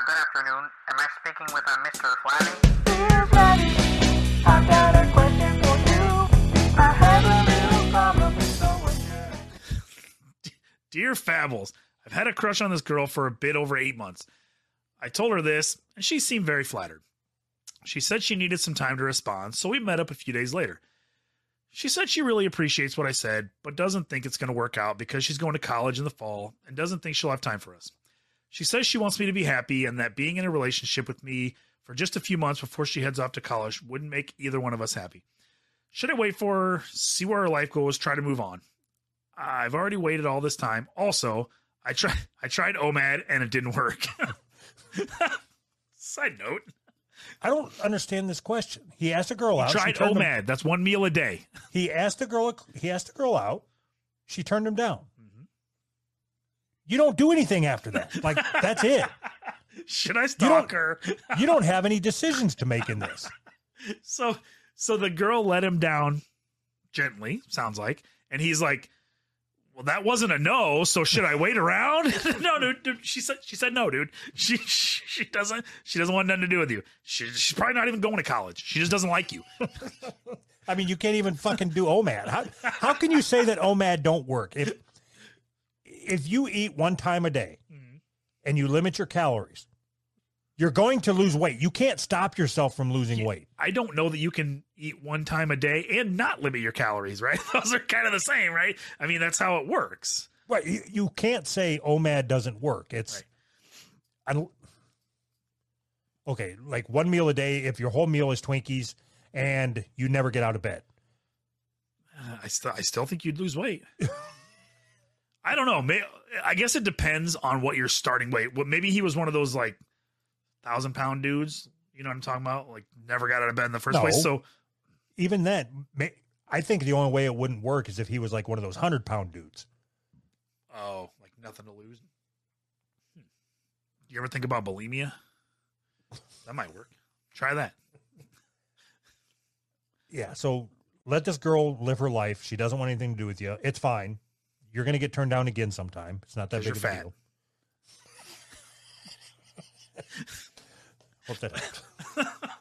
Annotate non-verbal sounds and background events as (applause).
Uh, good afternoon. Am I speaking with uh, Mr. Flatty? Dear Flatty, I've got a question for you. I have a little problem, so would you? Dear Fables, I've had a crush on this girl for a bit over eight months. I told her this, and she seemed very flattered. She said she needed some time to respond, so we met up a few days later. She said she really appreciates what I said, but doesn't think it's going to work out because she's going to college in the fall and doesn't think she'll have time for us. She says she wants me to be happy and that being in a relationship with me for just a few months before she heads off to college wouldn't make either one of us happy. Should I wait for her, see where her life goes, try to move on? I've already waited all this time. Also, I tried I tried OMAD and it didn't work. (laughs) Side note, I don't understand this question. He asked a girl out. she tried turned him- OMAD. That's one meal a day. He asked a girl. He asked a girl out. She turned him down. You don't do anything after that. Like that's it. (laughs) Should I stalk her? (laughs) You don't have any decisions to make in this. (laughs) So so the girl let him down gently, sounds like, and he's like, "Well, that wasn't a no. So should I wait around?" no, dude, dude. She said she said no, dude. She she, she doesn't she doesn't want nothing to do with you. She, she's probably not even going to college. She just doesn't like you. I mean, you can't even fucking do OMAD. How how can you say that OMAD don't work if if you eat one time a day mm-hmm. and you limit your calories, you're going to lose weight. You can't stop yourself from losing weight. I don't know that you can eat one time a day and not limit your calories, right? (laughs) Those are kind of the same, right? I mean, that's how it works. Right. You, you can't say oh, OMAD doesn't work. It's I don't okay, like one meal a day if your whole meal is Twinkies and you never get out of bed. Uh, I still I still think you'd lose weight. (laughs) I don't know. May, I guess it depends on what your starting weight. Well, maybe he was one of those like thousand pound dudes. You know what I'm talking about? Like never got out of bed in the first No. place. So Even then, may, I think the only way it wouldn't work is if he was like one of those hundred pound dudes. oh, like nothing to lose. Hmm. You ever think about bulimia? That might work. Try that. Yeah. So let this girl live her life. She doesn't want anything to do with you. It's fine. You're going to get turned down again sometime. It's not that big of a deal. (laughs) Hope that helps. (laughs)